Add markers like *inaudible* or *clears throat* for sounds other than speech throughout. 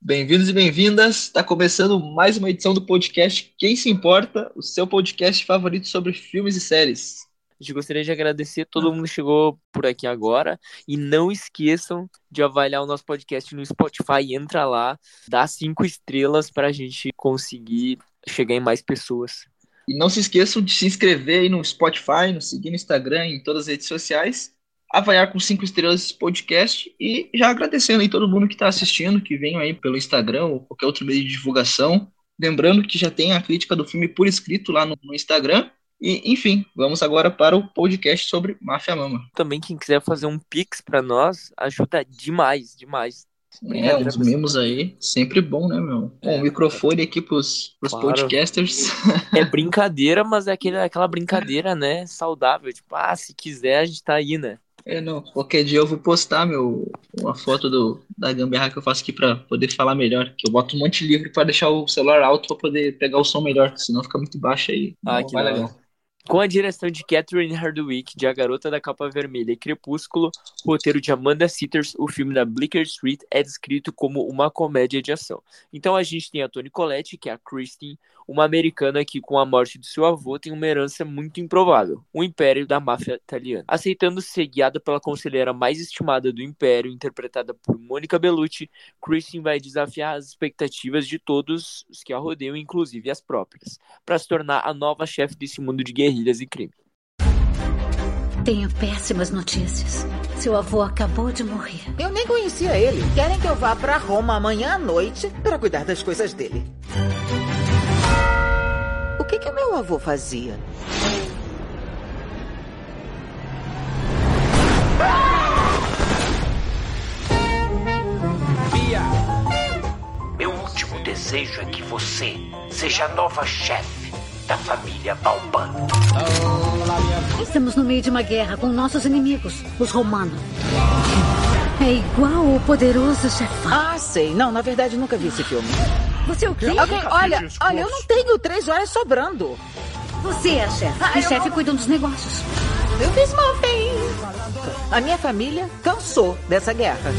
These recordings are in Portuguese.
Bem-vindos e bem-vindas. Está começando mais uma edição do podcast Quem se importa, o seu podcast favorito sobre filmes e séries. A gente gostaria de agradecer todo mundo que chegou por aqui agora e não esqueçam de avaliar o nosso podcast no Spotify. Entra lá, dá cinco estrelas para a gente conseguir chegar em mais pessoas. E não se esqueçam de se inscrever aí no Spotify, nos seguir no Instagram, em todas as redes sociais avaliar com cinco estrelas esse podcast e já agradecendo aí todo mundo que está assistindo, que vem aí pelo Instagram ou qualquer outro meio de divulgação. Lembrando que já tem a crítica do filme por escrito lá no, no Instagram. E, enfim, vamos agora para o podcast sobre Máfia Mama. Também quem quiser fazer um pix para nós, ajuda demais, demais. É, uns mimos aí, sempre bom, né, meu? É, um microfone aqui pros, pros claro. podcasters. É brincadeira, mas é aquele, aquela brincadeira, né, saudável. Tipo, ah, se quiser, a gente tá aí, né? É, não. Qualquer dia eu vou postar meu, uma foto do, da gambiarra que eu faço aqui para poder falar melhor. Que eu boto um monte de livro para deixar o celular alto para poder pegar o som melhor, senão fica muito baixo aí. Ah, não que vai legal. Com a direção de Catherine Hardwicke, de A Garota da Capa Vermelha e Crepúsculo, roteiro de Amanda Sitters, o filme da Bleecker Street é descrito como uma comédia de ação. Então a gente tem a Toni Collette, que é a Christine, uma americana que, com a morte de seu avô, tem uma herança muito improvável, o império da máfia italiana. Aceitando ser guiada pela conselheira mais estimada do império, interpretada por Mônica Bellucci, Christine vai desafiar as expectativas de todos os que a rodeiam, inclusive as próprias, para se tornar a nova chefe desse mundo de guerrilhas e crime. Tenho péssimas notícias. Seu avô acabou de morrer. Eu nem conhecia ele. Querem que eu vá para Roma amanhã à noite para cuidar das coisas dele. O que, que meu avô fazia? Bia! Meu último desejo é que você seja a nova chefe da família Balban. Estamos no meio de uma guerra com nossos inimigos, os romanos. É igual o poderoso chefão. Ah, sei. Não, na verdade, nunca vi esse filme. Você é o quê? Okay, olha, olha, eu não tenho três horas sobrando. Você é a chefe. Ah, e chefe não... cuidam dos negócios. Eu fiz mal bem. A minha família cansou dessa guerra.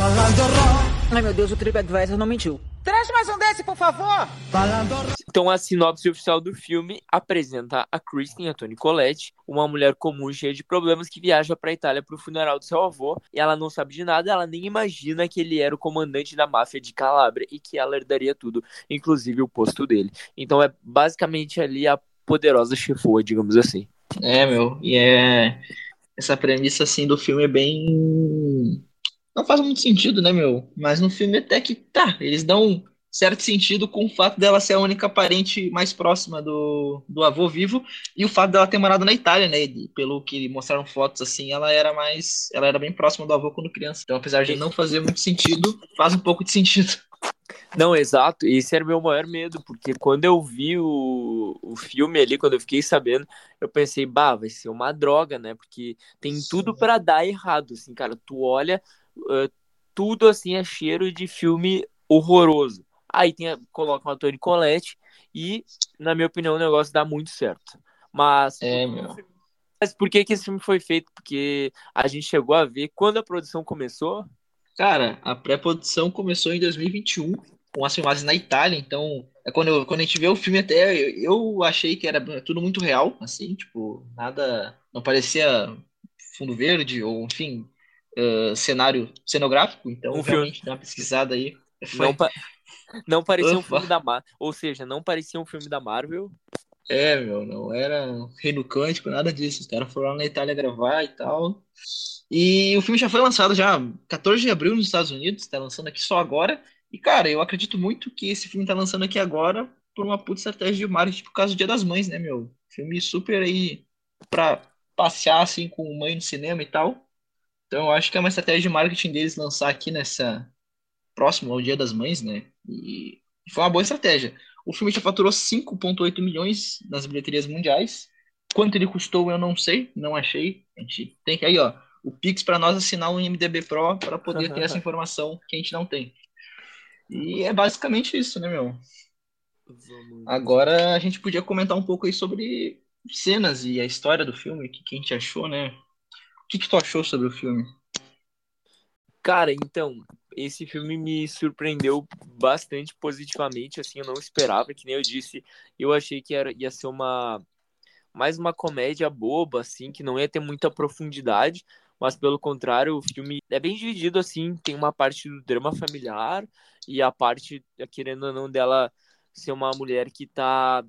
Ai, meu Deus, o TripAdvisor não mentiu. Traz mais um desse, por favor! Então, a sinopse oficial do filme apresenta a Kristen, a Toni Collette, uma mulher comum cheia de problemas que viaja para a Itália para o funeral do seu avô e ela não sabe de nada, ela nem imagina que ele era o comandante da máfia de Calabria e que ela herdaria tudo, inclusive o posto dele. Então, é basicamente ali a poderosa chefoa, digamos assim. É, meu, e é. Essa premissa assim do filme é bem não faz muito sentido, né, meu? Mas no filme até que tá, eles dão um certo sentido com o fato dela ser a única parente mais próxima do, do avô vivo e o fato dela ter morado na Itália, né? E pelo que mostraram fotos assim, ela era mais, ela era bem próxima do avô quando criança. Então, apesar de não fazer muito sentido, faz um pouco de sentido. Não, exato. Esse era o meu maior medo, porque quando eu vi o, o filme ali, quando eu fiquei sabendo, eu pensei, bah, vai ser uma droga, né? Porque tem Sim. tudo para dar errado, assim, cara. Tu olha, uh, tudo assim é cheiro de filme horroroso. Aí tem, a Toni Collette e, na minha opinião, o negócio dá muito certo. Mas, é, meu. mas por que, que esse filme foi feito? Porque a gente chegou a ver quando a produção começou. Cara, a pré-produção começou em 2021 com as filmagens na Itália, então é quando, eu, quando a gente vê o filme até eu, eu achei que era tudo muito real, assim, tipo, nada, não parecia fundo verde ou enfim, uh, cenário cenográfico, então um realmente filme. dá uma pesquisada aí. Foi... Não, pa... não parecia Ufa. um filme da Marvel, ou seja, não parecia um filme da Marvel. É, meu, não era Reino Cântico, nada disso. Os caras foram lá na Itália gravar e tal. E o filme já foi lançado já 14 de abril nos Estados Unidos, tá lançando aqui só agora. E, cara, eu acredito muito que esse filme tá lançando aqui agora por uma puta estratégia de marketing por causa do Dia das Mães, né, meu? Filme super aí pra passear, assim, com mãe no cinema e tal. Então, eu acho que é uma estratégia de marketing deles lançar aqui nessa próximo ao Dia das Mães, né? E foi uma boa estratégia. O filme já faturou 5,8 milhões nas bilheterias mundiais. Quanto ele custou, eu não sei, não achei. A gente tem que aí, ó, o Pix para nós assinar o IMDB Pro para poder ter essa *laughs* informação que a gente não tem. E é basicamente isso, né, meu? Agora a gente podia comentar um pouco aí sobre cenas e a história do filme, o que, que a gente achou, né? Que, que tu achou sobre o filme? Cara, então, esse filme me surpreendeu bastante positivamente, assim, eu não esperava, que nem eu disse, eu achei que era, ia ser uma mais uma comédia boba, assim, que não ia ter muita profundidade, mas pelo contrário, o filme é bem dividido, assim, tem uma parte do drama familiar e a parte, querendo ou não, dela ser uma mulher que tá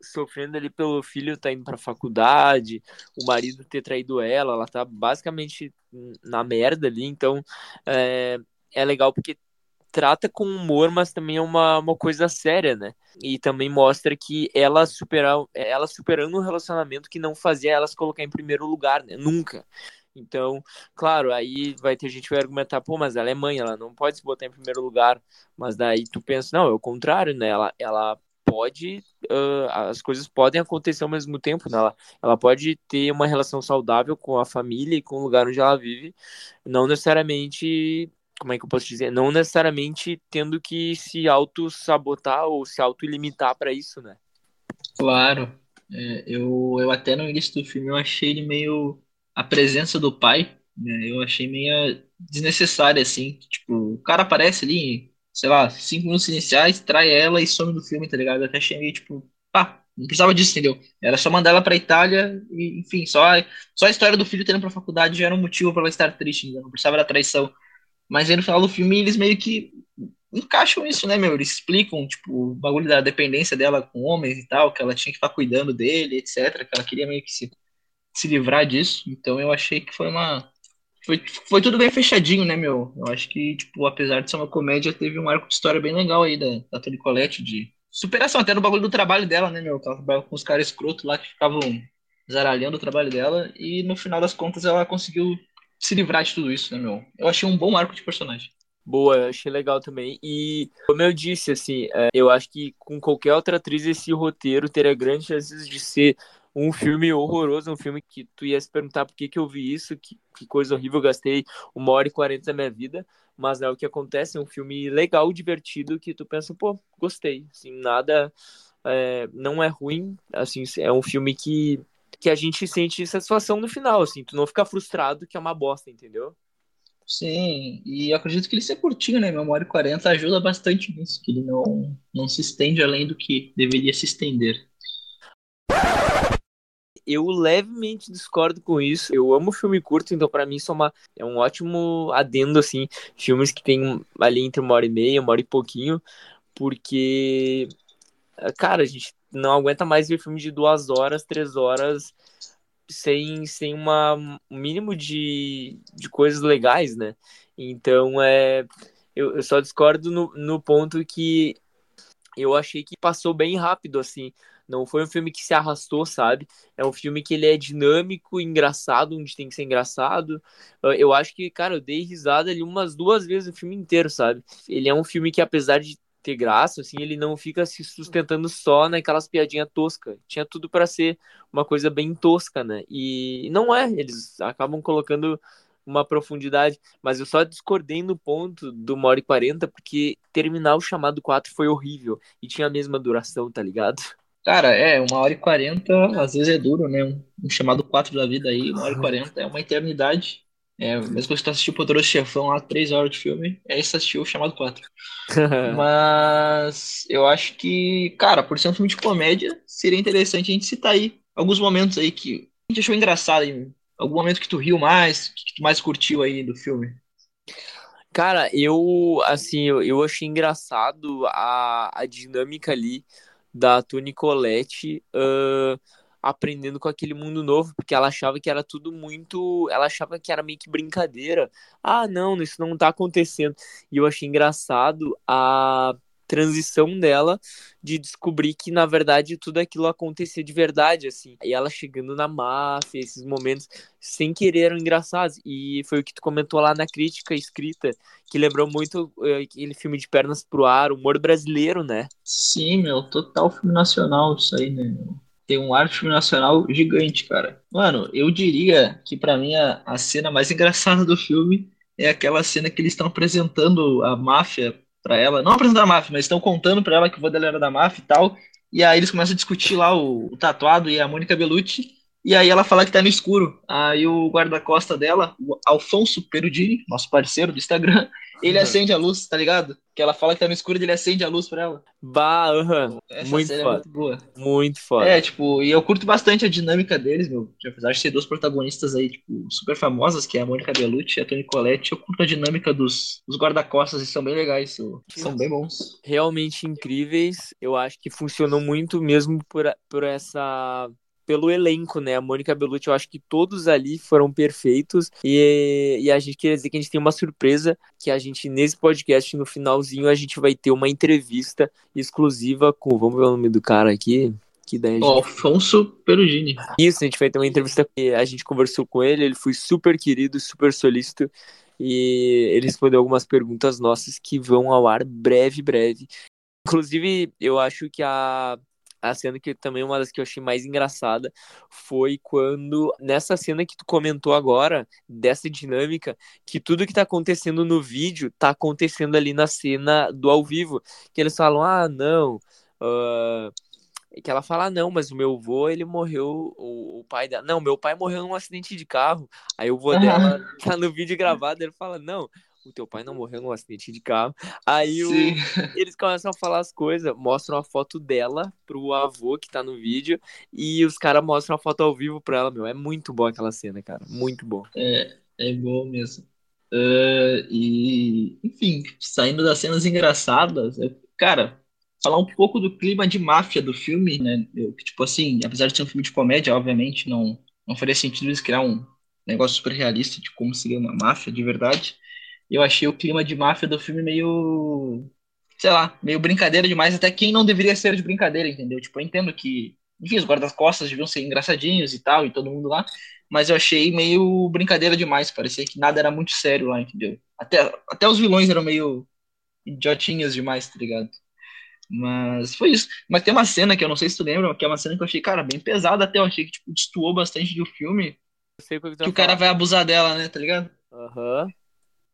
sofrendo ali pelo filho tá indo pra faculdade, o marido ter traído ela, ela tá basicamente na merda ali, então é, é legal porque trata com humor, mas também é uma, uma coisa séria, né? E também mostra que ela, superar, ela superando um relacionamento que não fazia ela se colocar em primeiro lugar, né? Nunca. Então, claro, aí vai ter gente que vai argumentar, pô, mas ela é mãe, ela não pode se botar em primeiro lugar. Mas daí tu pensa, não, é o contrário, né? Ela, ela pode, uh, as coisas podem acontecer ao mesmo tempo, né? Ela, ela pode ter uma relação saudável com a família e com o lugar onde ela vive, não necessariamente como é que eu posso dizer? Não necessariamente tendo que se auto-sabotar ou se auto-limitar para isso, né? Claro. É, eu, eu até no início do filme eu achei ele meio. A presença do pai, né? Eu achei meio desnecessária, assim. Tipo, o cara aparece ali, sei lá, cinco minutos iniciais, trai ela e some do filme, tá ligado? Até achei meio, tipo, pá, não precisava disso, entendeu? Era só mandar ela pra Itália e, enfim, só, só a história do filho tendo pra faculdade já era um motivo pra ela estar triste, entendeu? Não precisava da traição. Mas aí no final do filme eles meio que encaixam isso, né, meu? Eles explicam, tipo, o bagulho da dependência dela com homens e tal, que ela tinha que estar cuidando dele, etc. Que ela queria meio que se, se livrar disso. Então eu achei que foi uma. Foi, foi tudo bem fechadinho, né, meu? Eu acho que, tipo, apesar de ser uma comédia, teve um arco de história bem legal aí da, da Toni Collette, de superação, até no bagulho do trabalho dela, né, meu? Ela trabalhava com os caras escrotos lá que ficavam zaralhando o trabalho dela, e no final das contas ela conseguiu se livrar de tudo isso, né, meu? Eu achei um bom arco de personagem. Boa, eu achei legal também. E, como eu disse, assim, é, eu acho que com qualquer outra atriz esse roteiro teria grandes chances de ser um filme horroroso, um filme que tu ia se perguntar por que, que eu vi isso, que, que coisa horrível, eu gastei uma hora e quarenta da minha vida, mas é o que acontece, é um filme legal, divertido, que tu pensa, pô, gostei, assim, nada, é, não é ruim, assim, é um filme que que a gente sente satisfação no final, assim, tu não fica frustrado que é uma bosta, entendeu? Sim, e acredito que ele ser curtinho, né? Memória 40 ajuda bastante nisso, que ele não, não se estende além do que deveria se estender. Eu levemente discordo com isso. Eu amo filme curto, então para mim isso é, uma, é um ótimo adendo, assim. Filmes que tem ali entre uma hora e meia, uma hora e pouquinho, porque, cara, a gente não aguenta mais ver filme de duas horas, três horas sem, sem uma, um mínimo de, de coisas legais, né? Então, é, eu, eu só discordo no, no ponto que eu achei que passou bem rápido, assim. Não foi um filme que se arrastou, sabe? É um filme que ele é dinâmico, engraçado, onde tem que ser engraçado. Eu acho que, cara, eu dei risada ali umas duas vezes o filme inteiro, sabe? Ele é um filme que, apesar de ter graça, assim, ele não fica se sustentando só naquelas piadinhas toscas. Tinha tudo para ser uma coisa bem tosca, né? E não é, eles acabam colocando uma profundidade, mas eu só discordei no ponto do 1 hora 40 porque terminar o chamado 4 foi horrível e tinha a mesma duração, tá ligado? Cara, é, uma hora e 40 às vezes é duro, né? Um, um chamado 4 da vida aí, uma hora e 40 é uma eternidade. É, mesmo que você assistiu o Poderoso Chefão lá, três horas de filme, é isso assistiu o chamado 4. *laughs* Mas eu acho que, cara, por ser um filme de comédia, seria interessante a gente citar aí alguns momentos aí que a gente achou engraçado, aí, algum momento que tu riu mais, que tu mais curtiu aí do filme. Cara, eu, assim, eu, eu achei engraçado a, a dinâmica ali da Toni Collette. Uh, aprendendo com aquele mundo novo, porque ela achava que era tudo muito. Ela achava que era meio que brincadeira. Ah, não, isso não tá acontecendo. E eu achei engraçado a transição dela de descobrir que na verdade tudo aquilo acontecia de verdade assim. E ela chegando na máfia, esses momentos sem querer eram engraçados. E foi o que tu comentou lá na crítica escrita, que lembrou muito uh, aquele filme de pernas pro ar, humor brasileiro, né? Sim, meu, total filme nacional isso aí, né? tem um arte nacional gigante, cara. Mano, eu diria que para mim a, a cena mais engraçada do filme é aquela cena que eles estão apresentando a máfia para ela. Não apresentando a máfia, mas estão contando para ela que o vô dela era da máfia e tal. E aí eles começam a discutir lá o, o tatuado e a Mônica Bellucci. E aí ela fala que tá no escuro. Aí o guarda-costa dela, o Alfonso Perudini, nosso parceiro do Instagram, ele Uhum. acende a luz, tá ligado? Que ela fala que tá no escuro e ele acende a luz pra ela. Bah, aham. Essa Muito é foda. muito boa. Muito foda. É, tipo, e eu curto bastante a dinâmica deles, meu. Apesar de ser duas protagonistas aí, tipo, super famosas, que é a Mônica Bellucci e a Toni Collette, eu curto a dinâmica dos, dos guarda-costas e são bem legais, são, são bem bons. realmente incríveis. Eu acho que funcionou muito mesmo por, por essa. Pelo elenco, né? A Mônica Bellucci, eu acho que todos ali foram perfeitos. E, e a gente quer dizer que a gente tem uma surpresa: que a gente, nesse podcast, no finalzinho, a gente vai ter uma entrevista exclusiva com. Vamos ver o nome do cara aqui. Que daí gente Alfonso Perugini. isso, a gente vai ter uma entrevista a gente conversou com ele, ele foi super querido, super solícito e ele respondeu algumas perguntas nossas que vão ao ar breve, breve. Inclusive, eu acho que a, a cena que também uma das que eu achei mais engraçada foi quando, nessa cena que tu comentou agora, dessa dinâmica, que tudo que tá acontecendo no vídeo tá acontecendo ali na cena do ao vivo. Que eles falam, ah, não. ah, que ela fala, ah, não, mas o meu avô, ele morreu, o, o pai dela, não, meu pai morreu num acidente de carro. Aí o avô dela tá no vídeo gravado, ele fala, não, o teu pai não morreu num acidente de carro. Aí o, *laughs* eles começam a falar as coisas, mostram a foto dela pro avô que tá no vídeo, e os caras mostram a foto ao vivo pra ela, meu. É muito bom aquela cena, cara. Muito bom. É bom mesmo. Ah, e, enfim, saindo das cenas engraçadas, eu- cara, falar um pouco do clima de máfia do filme, né? Eu, tipo assim, apesar de ser um filme de comédia, obviamente, não, não faria sentido eles criar um negócio super realista de como seria uma máfia de verdade. Eu achei o clima de máfia do filme meio, sei lá, meio brincadeira demais, até quem não deveria ser de brincadeira, entendeu? Tipo, eu entendo que, enfim, os guarda-costas deviam ser engraçadinhos e tal, e todo mundo lá, mas eu achei meio brincadeira demais, parecia que nada era muito sério lá, entendeu? Até, até os vilões eram meio idiotinhos demais, tá ligado? Mas foi isso. Mas tem uma cena que eu não sei se tu lembra, que é uma cena que eu achei, cara, bem pesada até, eu achei que, tipo, destoou bastante do filme, Eu sei o que, que vai o cara vai abusar dela, né, tá ligado? Aham.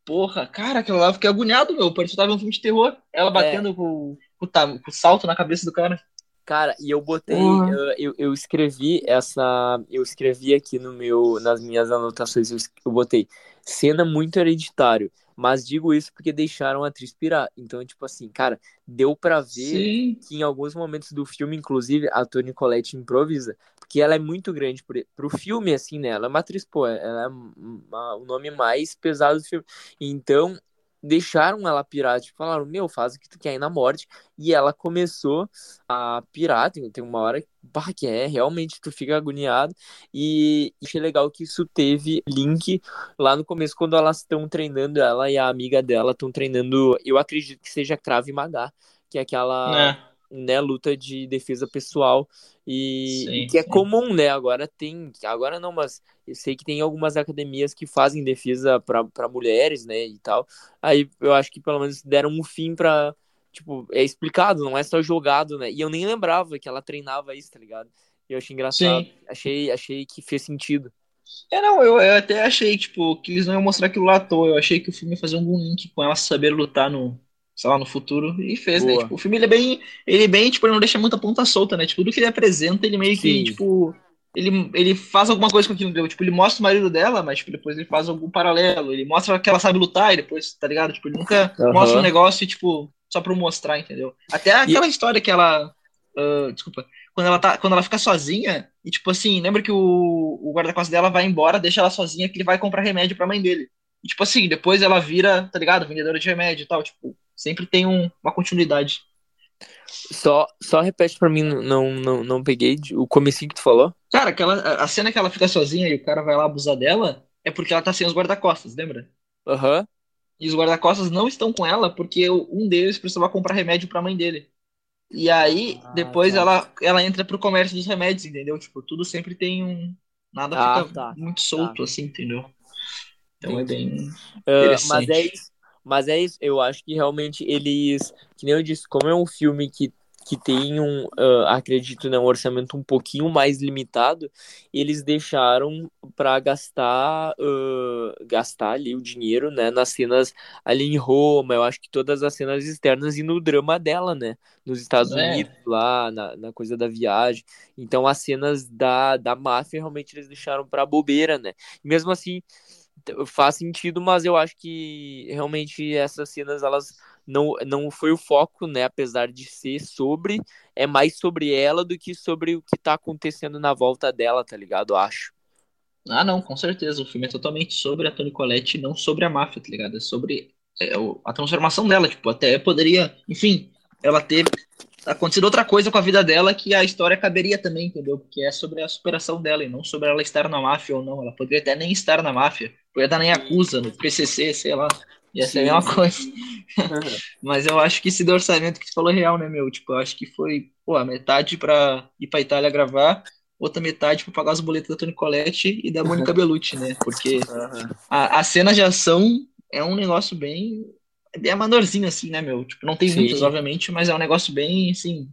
Porra, cara, aquilo lá eu fiquei agoniado, meu. Parecia que tava um filme de terror. Ela É. batendo com, com, com o salto na cabeça do cara. Cara, e eu botei, Porra. eu, eu, eu escrevi essa, eu escrevi aqui no meu, nas minhas anotações, eu, eu botei cena muito hereditário, mas digo isso porque deixaram a atriz pirar. Então, tipo assim, cara, deu pra ver Sim. que em alguns momentos do filme, inclusive, a Toni Collette improvisa, porque ela é muito grande pro, pro filme, assim, né? Ela é uma atriz, pô, ela é uma- o nome mais pesado do filme. Então, deixaram ela pirar, tipo, falaram, meu, faz o que tu quer aí na morte. E ela começou a pirar, tem, uma hora bah, que é, realmente tu fica agoniado. E achei legal que isso teve link lá no começo, quando elas estão treinando, ela e a amiga dela estão treinando, eu acredito que seja Krav Maga, que é aquela É. né, luta de defesa pessoal e, Sim, e que é sim. comum, né? Agora tem, agora não, mas eu sei que tem algumas academias que fazem defesa para mulheres, né, e tal. Aí eu acho que pelo menos deram um fim pra, tipo, é explicado, não é só jogado, né? E eu nem lembrava que ela treinava isso, tá ligado? E eu achei engraçado, Sim. achei, achei que fez sentido. É, não, eu, eu até achei, tipo, que eles não iam mostrar aquilo lá à toa. Eu achei que o filme ia fazer algum link com ela saber lutar no, sei lá, no futuro. E fez, né? Boa. Tipo, o filme ele é bem. Ele é bem, tipo, ele não deixa muita ponta solta, né? Tipo, tudo que ele apresenta, ele meio que, Sim. tipo. Ele, ele faz alguma coisa com aquilo? Tipo, ele mostra o marido dela, mas tipo, depois ele faz algum paralelo. Ele mostra que ela sabe lutar e depois, tá ligado? Tipo, ele nunca Aham. mostra um negócio, tipo, só pra mostrar, entendeu? Até aquela história que ela. ah, desculpa. Quando ela, tá, quando ela fica sozinha, e tipo assim, lembra que o, o guarda-costas dela vai embora, deixa ela sozinha, que ele vai comprar remédio pra mãe dele. E tipo assim, depois ela vira, tá ligado? Vendedora de remédio e tal. Tipo, sempre tem um- uma continuidade. Só, só repete pra mim, não, não, não peguei de- o comecinho que tu falou. Cara, aquela, a- cena que ela fica sozinha e o cara vai lá abusar dela é porque ela tá sem os guarda-costas, lembra? Aham. E os guarda-costas não estão com ela porque um deles precisava comprar remédio pra mãe dele. E aí, Ah, depois tá. ela, ela entra pro comércio dos remédios, entendeu? Tipo, tudo sempre tem um. Nada Ah, fica tá. muito solto, assim, entendeu? Então é bem. Ah, mas Interessante. é isso. Mas é isso. Eu acho que realmente eles. Que nem eu disse, como é um filme que que tem um, uh, acredito, né, um orçamento um pouquinho mais limitado, eles deixaram para gastar uh, gastar ali o dinheiro, né, nas cenas ali em Roma, eu acho que todas as cenas externas e no drama dela, né, nos Estados É. Unidos, lá na, na coisa da viagem. Então as cenas da, da máfia realmente eles deixaram para bobeira, né. E mesmo assim faz sentido, mas eu acho que realmente essas cenas elas não, não foi o foco, né? Apesar de ser sobre, é mais sobre ela do que sobre o que tá acontecendo na volta dela, tá ligado? Eu acho. Ah, não, com certeza. O filme é totalmente sobre a Toni Collette, não sobre a máfia, tá ligado? É sobre é, a transformação dela. Tipo, até poderia, enfim, ela ter acontecido outra coisa com a vida dela que a história caberia também, entendeu? Porque é sobre a superação dela e não sobre ela estar na máfia ou não. Ela poderia até nem estar na máfia, poderia estar na Yakuza, no PCC, sei lá. Ia ser a Sim. mesma coisa. *laughs* Mas eu acho que esse do orçamento que tu falou é real, né, meu? Tipo, eu acho que foi, pô, a metade pra ir pra Itália gravar, outra metade pra pagar os boletos da Toni Collette e da Mônica Bellucci, né? Porque a, a cena de ação é um negócio bem, é bem amadorzinho, assim, né, meu? Tipo, não tem Sim. muitas, obviamente, mas é um negócio bem, assim,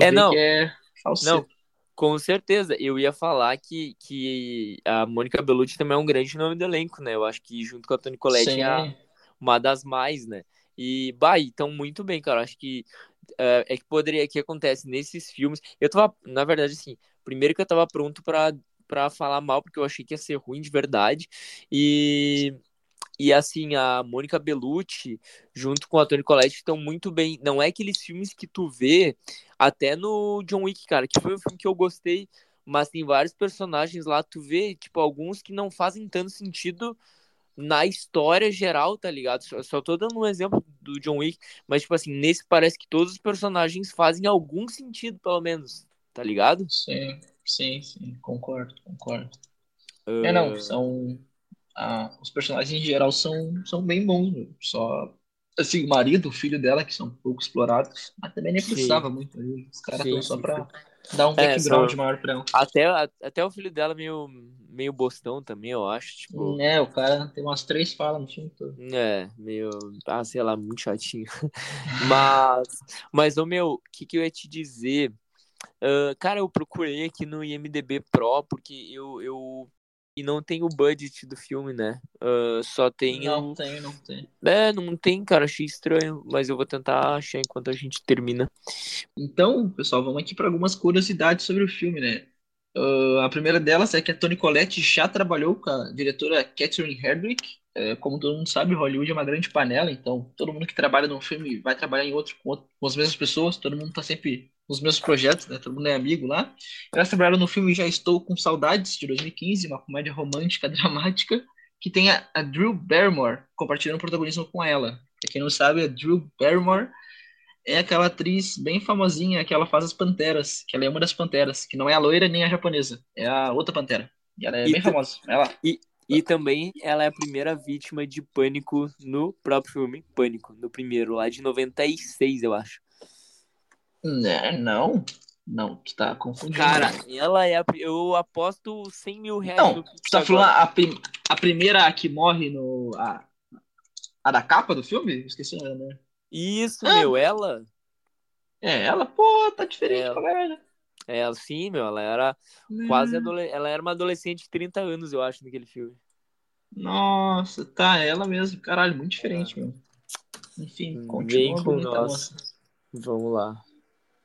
É, não. que é falso. Não, com certeza. Eu ia falar que, que a Mônica Bellucci também é um grande nome do elenco, né? Eu acho que junto com a Toni Collette Sim. é uma das mais, né? E, bah, então muito bem, cara. Acho que é, é que poderia, que acontece nesses filmes. Eu tava, na verdade, assim, primeiro que eu tava pronto pra, pra falar mal, porque eu achei que ia ser ruim de verdade. E, e assim, a Mônica Bellucci, junto com a Toni Collette, estão muito bem. Não é aqueles filmes que tu vê, até no John Wick, cara, que foi um filme que eu gostei, mas tem vários personagens lá, tu vê, tipo, alguns que não fazem tanto sentido na história geral, tá ligado? Só, só tô dando um exemplo do John Wick, mas, tipo assim, nesse parece que todos os personagens fazem algum sentido, pelo menos, tá ligado? Sim, sim, sim, concordo, concordo. Ah, É, não, são. Os personagens em geral são, são bem bons, meu. Só. Assim, o marido, o filho dela, que são pouco explorados, mas também nem Sim. precisava muito. ali. Os caras Sim, estão só sim. pra dar um É, background só- maior pra ela. Até, até o filho dela meio, meio bostão também, eu acho, tipo... É, o cara tem umas três falas no filme todo. É, meio, ah, sei lá, muito chatinho. *laughs* Mas, mas, ô meu, o que, que eu ia te dizer? Ah, cara, eu procurei aqui no IMDB Pro, porque eu, eu. E não tem o budget do filme, né? Ah, só tem Não o. tem, não tem. É, não tem, cara, achei estranho, mas eu vou tentar achar enquanto a gente termina. Então, pessoal, vamos aqui para algumas curiosidades sobre o filme, né? Ah, a primeira delas é que a Toni Collette já trabalhou com a diretora Catherine Hardwicke. É, como todo mundo sabe, Hollywood é uma grande panela, então todo mundo que trabalha num filme vai trabalhar em outro com, outro- com as mesmas pessoas, todo mundo tá sempre nos mesmos projetos, né? Todo mundo é amigo lá. Elas trabalharam no filme Já Estou com Saudades, de 2015, uma comédia romântica *laughs* dramática, que tem a, a Drew Barrymore compartilhando protagonismo com ela. Pra quem não sabe, a Drew Barrymore é aquela atriz bem famosinha que ela faz as Panteras, que ela é uma das Panteras, que não é a loira nem a japonesa, é a outra Pantera. E ela é E bem famosa. Ela. E também ela é a primeira vítima de pânico no próprio filme Pânico, no primeiro, lá de 96, eu acho. Né, não, não, tu tá confundindo. Cara, ela é a. Eu aposto 100 mil reais Não, tu tá falando a, prim- a primeira que morre no. A, a da capa do filme? Esqueci o nome, né? Isso, Ah. meu, ela. É, ela, pô, tá diferente Ela. pra caralho. Ela, sim, meu, ela era quase adolescente. Ela era uma adolescente de 30 anos, eu acho, naquele filme. Nossa, tá, ela mesmo. Caralho, muito diferente, meu. Enfim, continua com bonita a nós. Vamos lá.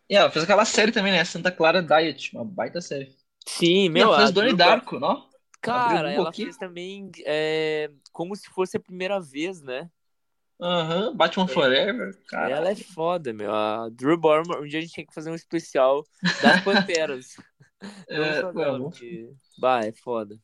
E ela fez aquela série também, né? Santa Clara Diet, uma baita série. Sim, E meu. ela fez Drew Darko, não? Cara, um ela pouquinho. fez também é, como se fosse a primeira vez, né? Aham, Batman Forever, cara. Ela é foda, meu. A Drew Barrymore, um dia a gente tinha que fazer um especial das Panteras. Não *laughs* É, só dela, vamos. porque... Bah, é foda.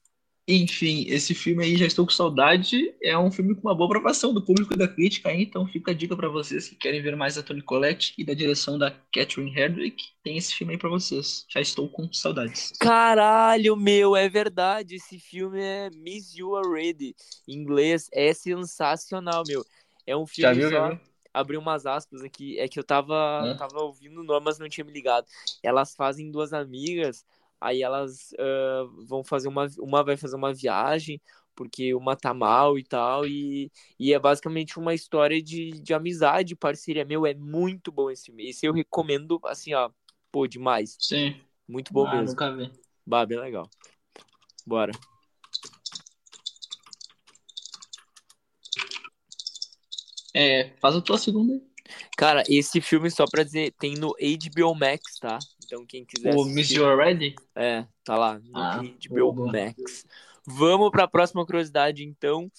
Enfim, esse filme aí, Já Estou Com Saudade, é um filme com uma boa aprovação do público e da crítica aí, então fica a dica pra vocês que querem ver mais da Toni Collette e da direção da Catherine Hardwicke, tem esse filme aí pra vocês. Já Estou Com Saudades. Caralho, meu, é verdade. Esse filme é Miss You Already. Em inglês é sensacional, meu. É um Já filme viu, só. já viu? Umas aspas aqui. É que eu tava, Hã? tava ouvindo o nome, mas não tinha me ligado. Elas fazem duas amigas, aí elas ah, vão fazer uma. Uma vai fazer uma viagem porque uma tá mal e tal, e, e é basicamente uma história de, de amizade, parceria. Meu, é muito bom esse filme. Esse eu recomendo, assim, ó, pô, demais. Sim. Muito bom ah, mesmo. nunca vi. Bah, bem legal. Bora. É, faz a tua segunda aí. Cara, esse filme, só pra dizer, tem no HBO Max, tá? Então quem quiser O assistir- Miss You Already? É, tá lá, no Ah, HBO boa. Max. Vamos para a próxima curiosidade, então.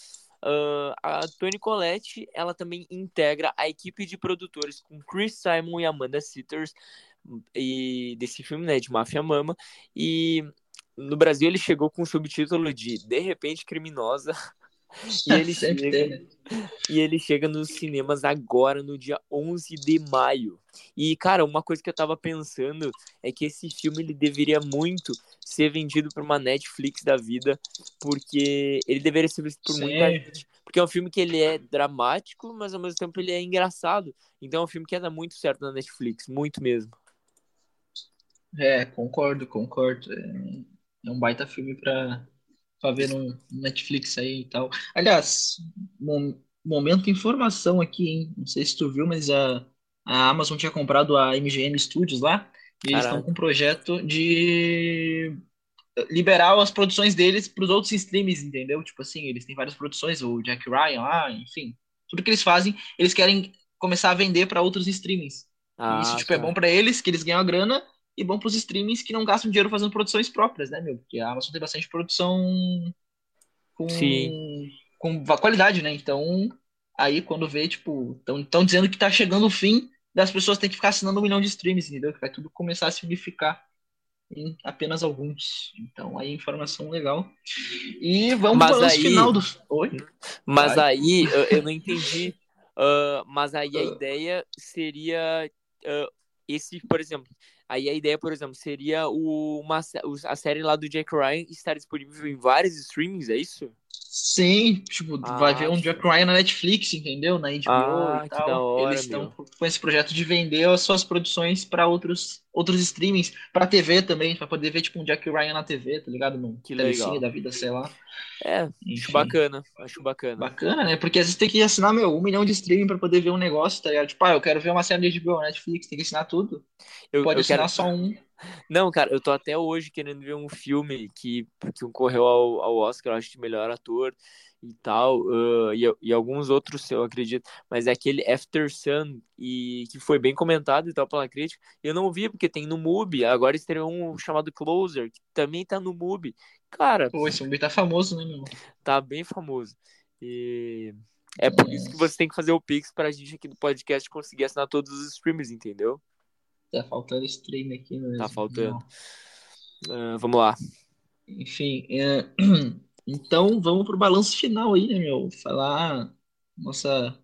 Ah, a Toni Collette, ela também integra a equipe de produtores com Chris Simon e Amanda Sitters e desse filme, né, de Máfia Mama. E no Brasil ele chegou com o subtítulo de De Repente Criminosa. E ele, *laughs* chega, tem, né? e ele chega nos cinemas agora, no dia 11 de maio. E, cara, uma coisa que eu tava pensando é que esse filme ele deveria muito ser vendido pra uma Netflix da vida, porque ele deveria ser visto por Sim. muita gente. Porque é um filme que ele é dramático, mas ao mesmo tempo ele é engraçado. Então é um filme que ia dar muito certo na Netflix, muito mesmo. É, concordo, concordo. É, é um baita filme pra, pra ver no Netflix aí e tal. Aliás, mom- momento informação aqui, hein? Não sei se tu viu, mas a, a Amazon tinha comprado a MGM Studios lá, e eles estão com um projeto de liberar as produções deles para os outros streams, entendeu? Tipo assim, eles têm várias produções, o Jack Ryan lá, enfim. Tudo que eles fazem, eles querem começar a vender para outros streamings. E isso, Ah, tipo, é tá. bom pra eles, que eles ganham a grana, e bom pros streamings que não gastam dinheiro fazendo produções próprias, né, meu? Porque a Amazon tem bastante produção com, Sim. com qualidade, né? Então, aí quando vê, tipo, estão dizendo que tá chegando o fim das pessoas terem que ficar assinando um milhão de streams, entendeu? Que vai tudo começar a se unificar em apenas alguns. Então, aí, informação legal. E vamos Mas balanço aí- final do. Oi? Mas Vai. aí, eu, eu não entendi. *laughs* Ah, mas aí a Ah. ideia seria ah, esse, por exemplo. Aí a ideia, por exemplo, seria o, uma, a série lá do Jack Ryan estar disponível em vários streamings, é isso? Sim, tipo, Ah, vai ver um Jack Ryan na Netflix, entendeu? Na HBO Ah, e tal. hora, Eles estão com esse projeto de vender as suas produções para outros outros streamings, para TV também, para poder ver tipo um Jack Ryan na TV, tá ligado? No Que legal. da vida, sei lá. É, acho Enfim. bacana, acho bacana. Bacana, né? Porque às vezes tem que assinar, meu, um milhão de streaming para poder ver um negócio, tá ligado? Tipo, ah, eu quero ver uma série de HBO, Netflix, tem que assinar tudo. Eu, Pode eu assinar quero... só um. Não, cara, eu tô até hoje querendo ver um filme que, que concorreu ao, ao Oscar, eu acho, de melhor ator e tal, ah, e, e alguns outros, eu acredito, mas é aquele After Sun, e que foi bem comentado e tal pela crítica. Eu não vi porque tem no MUBI, agora estreou um chamado Closer, que também tá no MUBI. Cara, Pô, esse filme tá famoso, né, meu? tá bem famoso. E é por isso que você tem que fazer o Pix pra gente aqui do podcast conseguir assinar todos os streams, entendeu? Tá faltando stream aqui mesmo. Tá faltando. Ah, vamos lá. Enfim, é, *clears throat* então vamos pro balanço final aí, né, meu? Falar nossa,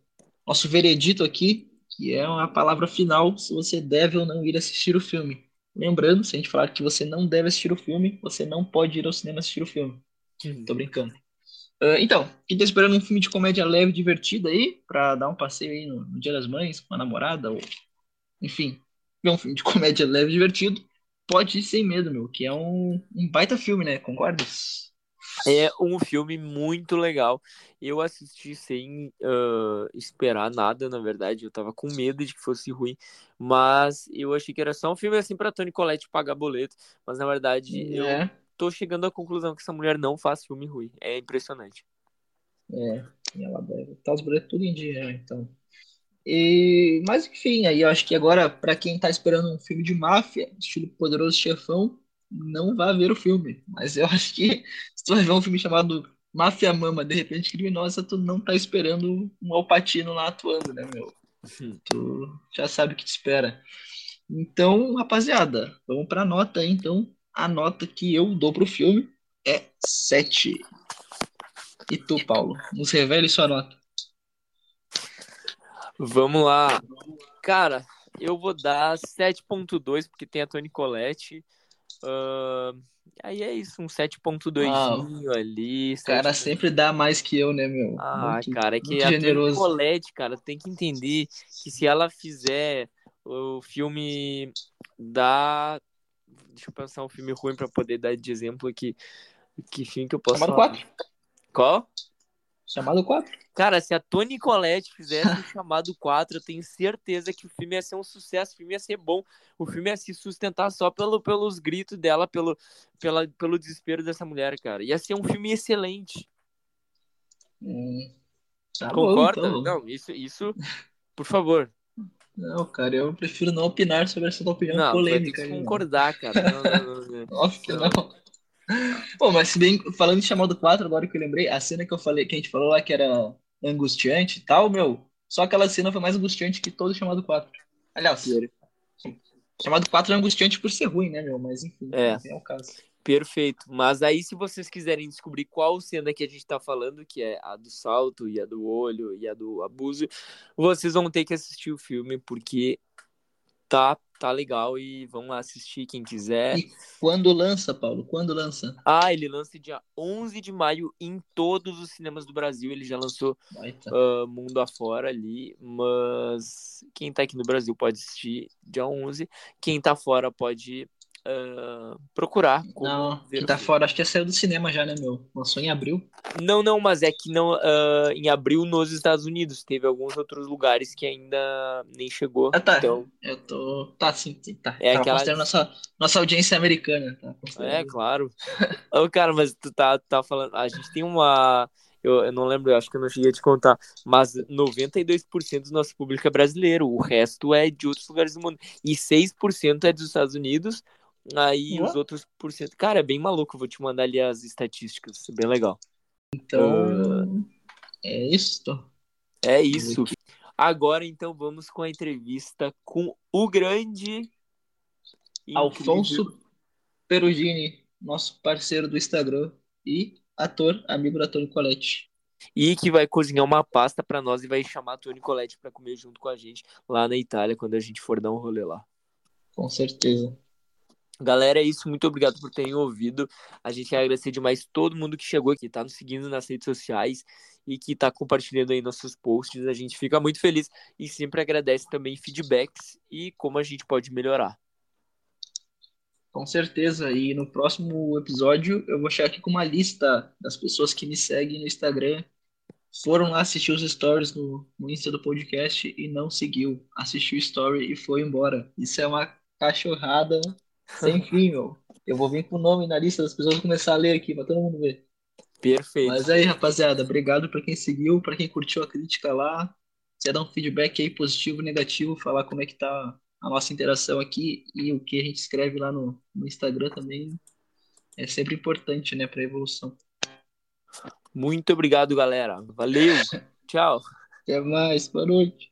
nosso veredito aqui, que é a palavra final, se você deve ou não ir assistir o filme. Lembrando, se a gente falar que você não deve assistir o filme, você não pode ir ao cinema assistir o filme. Tô brincando. Ah, então, quem tá esperando um filme de comédia leve e divertida aí, pra dar um passeio aí no, no Dia das Mães, com a namorada, ou enfim, ver um filme de *laughs* comédia leve e divertido, pode ir sem medo, meu, que é um, um baita filme, né? Concordas? É um filme muito legal. Eu assisti sem ah, esperar nada, na verdade. Eu tava com medo de que fosse ruim, mas eu achei que era só um filme assim pra Toni Collette pagar boleto. Mas na verdade, eu É, tô chegando à conclusão que essa mulher não faz filme ruim. É impressionante. é, e ela deve estar os boletos tudo em dia, né, então. E, mas enfim, aí eu acho que agora, pra quem tá esperando um filme de máfia, estilo Poderoso Chefão, não vá ver o filme. Mas eu *laughs* acho que se tu vai ver um filme chamado Máfia Mama, de repente criminosa, tu não tá esperando um Al Pacino lá atuando, né, meu? Tu já sabe o que te espera. Então, rapaziada, vamos pra nota aí. Então, a nota que eu dou pro filme é 7. E tu, Paulo? Nos revele sua nota. Vamos lá. Cara, eu vou dar 7.2 porque tem a Toni Collette. Ah, aí é isso, um 7.2 Ah, ali. O cara 7. sempre dá mais que eu, né, meu? Ah, Muito, cara, é que a generoso. Collette, cara, tem que entender que se ela fizer o filme da. Deixa eu pensar um filme ruim pra poder dar de exemplo aqui. Que filme que eu posso Chamado falar? 4. Qual? Chamado 4. Cara, se a Toni Collette fizesse o chamado 4, eu tenho certeza que o filme ia ser um sucesso, o filme ia ser bom, o filme ia se sustentar só pelo, pelos gritos dela, pelo, pela, pelo desespero dessa mulher, cara. Ia ser um filme excelente. Hum, tá Concorda? Bom, então. Não, isso, isso, por favor. Não, cara, eu prefiro não opinar sobre essa opinião Não, polêmica. que aí, concordar, cara. Não, não, não, não. *laughs* Óbvio que não. Pô, mas se bem, falando de chamado 4, agora que eu lembrei, a cena que eu falei, que a gente falou lá que era angustiante e tal, meu, só aquela cena foi mais angustiante que todo chamado 4. Aliás, chamado 4 é angustiante por ser ruim, né, meu? Mas enfim, É. é o caso. Perfeito. Mas aí, se vocês quiserem descobrir qual cena que a gente tá falando, que é a do salto, e a do olho, e a do abuso, vocês vão ter que assistir o filme, porque tá, tá legal e vão lá assistir quem quiser. E quando lança, Paulo? Quando lança? Ah, ele lança dia 11 de maio em todos os cinemas do Brasil. Ele já lançou ah, mundo afora ali, mas quem tá aqui no Brasil pode assistir dia 11. Quem tá fora pode ah, procurar. Não, que tá fora, acho que saiu do cinema já, né, meu? Lançou em abril. Não, não, mas é que não, ah, em abril nos Estados Unidos teve alguns outros lugares que ainda nem chegou. Ah, tá. Então, Eu tô. Tá, sim, sim, tá. É Tava aquela- nossa, nossa audiência americana, tá? é, claro. Ô, cara, mas tu tá, tá falando. A gente tem uma. Eu, eu não lembro, eu acho que eu não cheguei a te contar, mas 92% do nosso público é brasileiro, o resto é de outros lugares do mundo. E 6% é dos Estados Unidos, aí Ué? os outros por cento. Cara, é bem maluco, vou te mandar ali as estatísticas, é bem legal. Então. É isso. É isso. Agora então vamos com a entrevista com o grande Alfonso Perugini, nosso parceiro do Instagram e ator, amigo da Tony Colette. e que vai cozinhar uma pasta pra nós e vai chamar a Tony Colette pra comer junto com a gente lá na Itália quando a gente for dar um rolê lá. Com certeza. Galera, é isso. Muito obrigado por terem ouvido. A gente quer agradecer demais todo mundo que chegou aqui, tá nos seguindo nas redes sociais e que tá compartilhando aí nossos posts. A gente fica muito feliz e sempre agradece também feedbacks e como a gente pode melhorar. Com certeza. E no próximo episódio eu vou chegar aqui com uma lista das pessoas que me seguem no Instagram. Foram lá assistir os stories no, no Insta do podcast e não seguiu. Assistiu o story e foi embora. Isso é uma cachorrada sem fim, meu. Eu vou vir com o nome na lista das pessoas começar a ler aqui pra todo mundo ver. Perfeito. Mas aí, rapaziada, obrigado pra quem seguiu, pra quem curtiu a crítica lá. Se dar um feedback aí positivo, negativo, falar como é que tá a nossa interação aqui e o que a gente escreve lá no, no Instagram também é sempre importante, né, pra evolução. Muito obrigado, galera. Valeu. *laughs* Tchau. Até mais, boa noite.